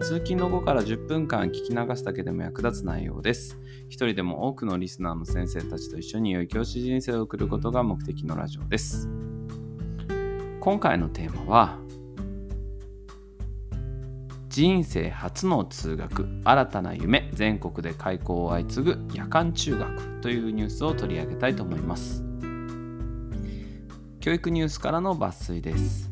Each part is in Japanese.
通勤の後から10分間聞き流すだけでも役立つ内容です。一人でも多くのリスナーの先生たちと一緒に良い教師人生を送ることが目的のラジオです。今回のテーマは、人生初の通学、新たな夢、全国で開校を相次ぐ夜間中学というニュースを取り上げたいと思います。教育ニュースからの抜粋です。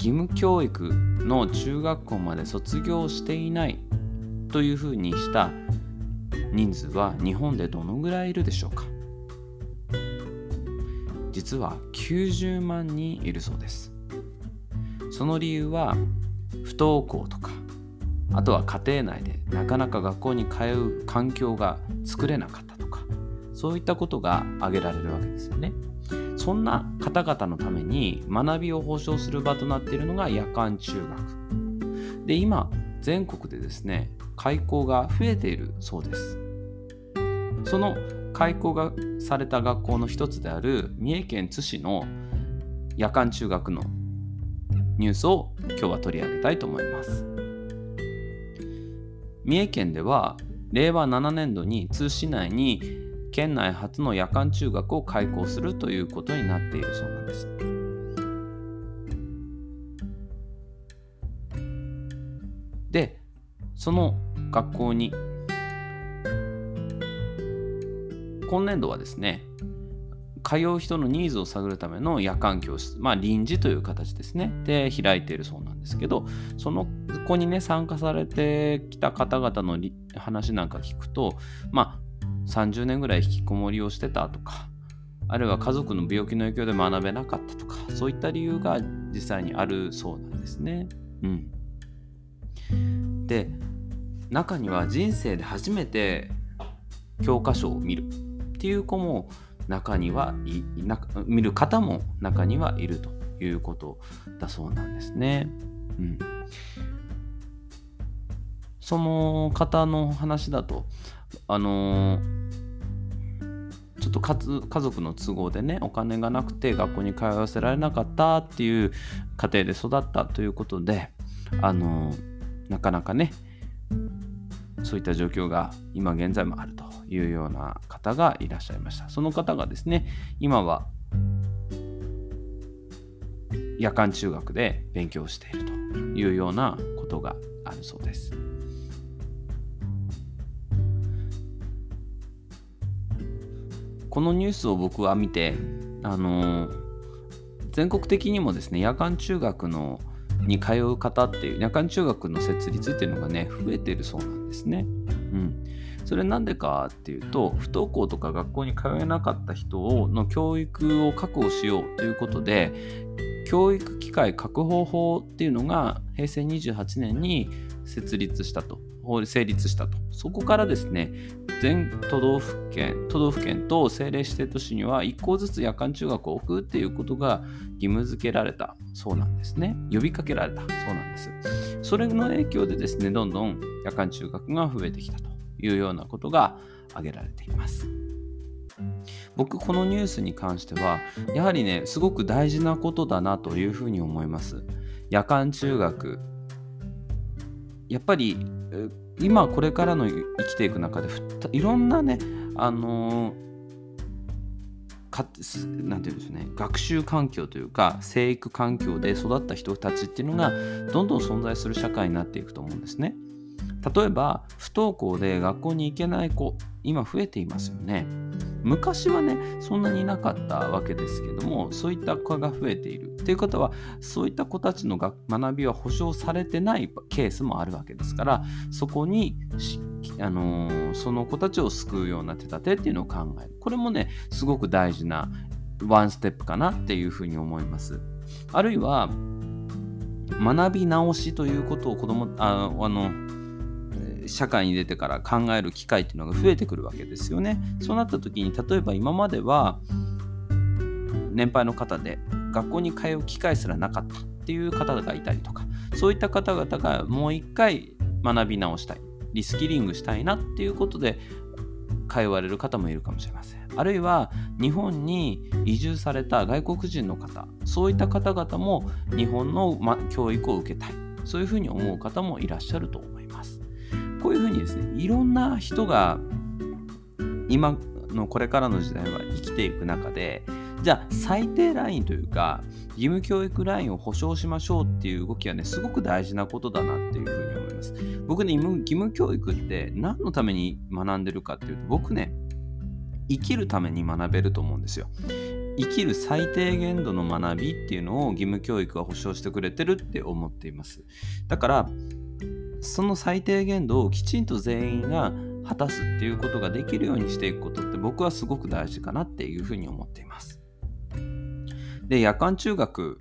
義務教育の中学校まで卒業していないというふうにした人数は日本でどのぐらいいるでしょうか？実は90万人いるそうです。その理由は不登校とかあとは家庭内でなかなか学校に通う環境が作れなかったとかそういったことが挙げられるわけですよね。そんな方々のために学びを保障する場となっているのが夜間中学。で今全国でですね開校が増えているそうです。その開校がされた学校の一つである三重県津市の夜間中学のニュースを今日は取り上げたいと思います。三重県では令和7年度に津市内に県内初の夜間中学を開校するということになっているそうなんです。でその学校に今年度はですね通う人のニーズを探るための夜間教室、まあ臨時という形ですね、で開いているそうなんですけど、そのそこにね、参加されてきた方々の話なんか聞くと、まあ30年ぐらい引きこもりをしてたとか、あるいは家族の病気の影響で学べなかったとか、そういった理由が実際にあるそうなんですね。うん。で、中には人生で初めて教科書を見るっていう子も中にはいな見る方も中にはいるということだそうなんですね。うん、その方の話だとあのー、ちょっと家族の都合でねお金がなくて学校に通わせられなかったっていう家庭で育ったということであのー、なかなかねそういった状況が今現在もあるというような方がいらっしゃいました。その方がですね、今は夜間中学で勉強しているというようなことがあるそうです。このニュースを僕は見て、あの全国的にもですね、夜間中学のに通う方っていう夜間中学の設立っていうのがね増えてるそうなんですね。うん、それなんでかっていうと不登校とか学校に通えなかった人の教育を確保しようということで教育機会確保法っていうのが平成28年に設立したと成立したと。そこからですね全都道府県都道府県と政令指定都市には1校ずつ夜間中学を置くっていうことが義務付けられた。そうなんですね。呼びかけられた。そうなんです。それの影響でですねどんどん夜間中学が増えてきたというようなことが挙げられています。僕このニュースに関してはやはりねすごく大事なことだなというふうに思います。夜間中学やっぱり今これからの生きていく中でいろんなねあのかなんていうんですね学習環境というか生育環境で育った人たちっていうのがどんどん存在する社会になっていくと思うんですね。例えば不登校で学校に行けない子今増えていますよね。昔はねそんなにいなかったわけですけどもそういった子が増えている。っていうことはそういった子たちの学びは保障されてないケースもあるわけですからそこにあのー、その子たちを救うような手立てっていうのを考える。これもねすごく大事なワンステップかなっていうふうに思います。あるいは学び直しということを子供ああの社会に出てから考える機会っていうのが増えてくるわけですよね。そうなった時に例えば今までは年配の方で学校に通う機会すらなかったっていう方がいたりとかそういった方々がもう一回学び直したいリスキリングしたいなっていうことで通われる方もいるかもしれませんあるいは日本に移住された外国人の方そういった方々も日本の、ま、教育を受けたいそういうふうに思う方もいらっしゃるとこういうふうにですねいろんな人が今のこれからの時代は生きていく中でじゃあ最低ラインというか義務教育ラインを保障しましょうっていう動きはねすごく大事なことだなっていうふうに思います。僕ね義務教育って何のために学んでるかっていうと僕ね生きるために学べると思うんですよ。生きる最低限度の学びっていうのを義務教育が保障してくれてるって思っています。だからその最低限度をきちんと全員が果たすっていうことができるようにしていくことって僕はすごく大事かなっていうふうに思っています。で夜間中学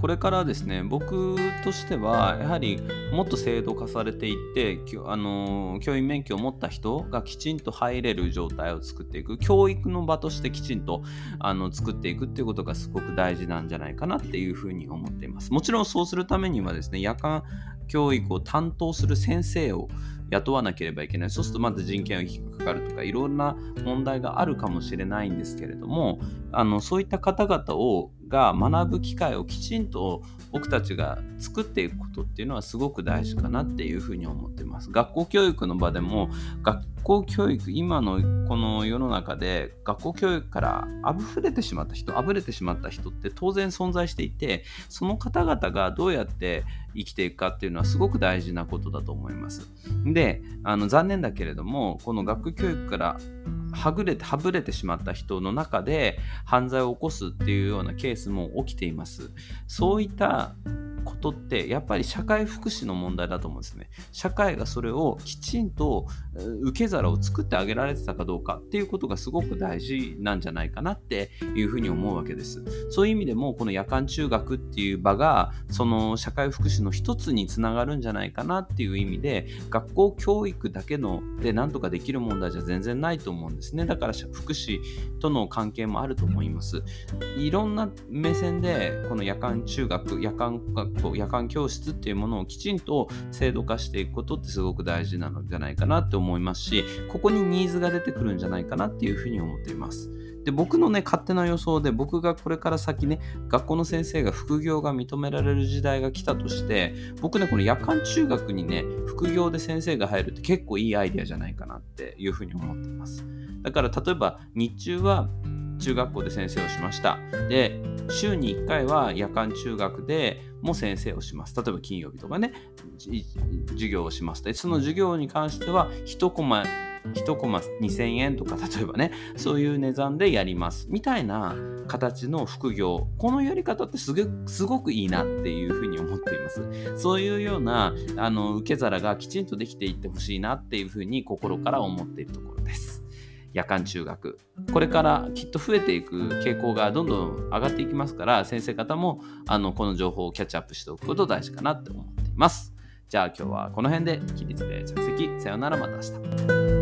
これからですね僕としてはやはりもっと制度化されていってあの教員免許を持った人がきちんと入れる状態を作っていく教育の場としてきちんとあの作っていくっていうことがすごく大事なんじゃないかなっていうふうに思っています。もちろんそうするためにはですね夜間教育を担当する先生を雇わなければいけない。そうするとまず人件費がかかるとかいろんな問題があるかもしれないんですけれども、あのそういった方々をが学ぶ機会をきちんと僕たちが作っていくことっていうのはすごく大事かなっていうふうに思ってます。学校教育の場でも学校教育今のこの世の中で学校教育からあふれてしまった人あぶれてしまった人って当然存在していてその方々がどうやって生きていくかっていうのはすごく大事なことだと思います。であの残念だけれどもこの学校教育からはぐれてはぶれてしまった人の中で犯罪を起こすっていうようなケースも起きています。そういったことってやっぱり社会福祉の問題だと思うんですね。社会がそれをきちんと受け皿を作ってあげられてたかどうかっていうことがすごく大事なんじゃないかなっていうふうに思うわけです。そういう意味でもこの夜間中学っていう場がその社会福祉の一つにつながるんじゃないかなっていう意味で学校教育だけのでなんとかできる問題じゃ全然ないと思うんですね。だから福祉との関係もあると思います。いろんな目線でこの夜間中学、夜間学校夜間教室っていうものをきちんと制度化していくことってすごく大事なのじゃないかなって思いますしここにニーズが出てくるんじゃないかなっていうふうに思っています。で僕のね勝手な予想で僕がこれから先ね学校の先生が副業が認められる時代が来たとして僕ねこの夜間中学にね副業で先生が入るって結構いいアイデアじゃないかなっていうふうに思っています。だから例えば日中は中学校で先生をしました。で、週に1回は夜間中学でも先生をします。例えば金曜日とかね、授業をします。で、その授業に関しては1コマ1コマ2000円とか 例えばねそういう値段でやります。みたいな形の副業。このやり方ってすごくいいなっていうふうに思っています。そういうようなあの受け皿がきちんとできていってほしいなっていうふうに心から思っているところです。夜間中学。これからきっと増えていく傾向がどんどん上がっていきますから先生方もあのこの情報をキャッチアップしておくこと大事かなって思っています。じゃあ今日はこの辺で起立で着席。さようならまた明日。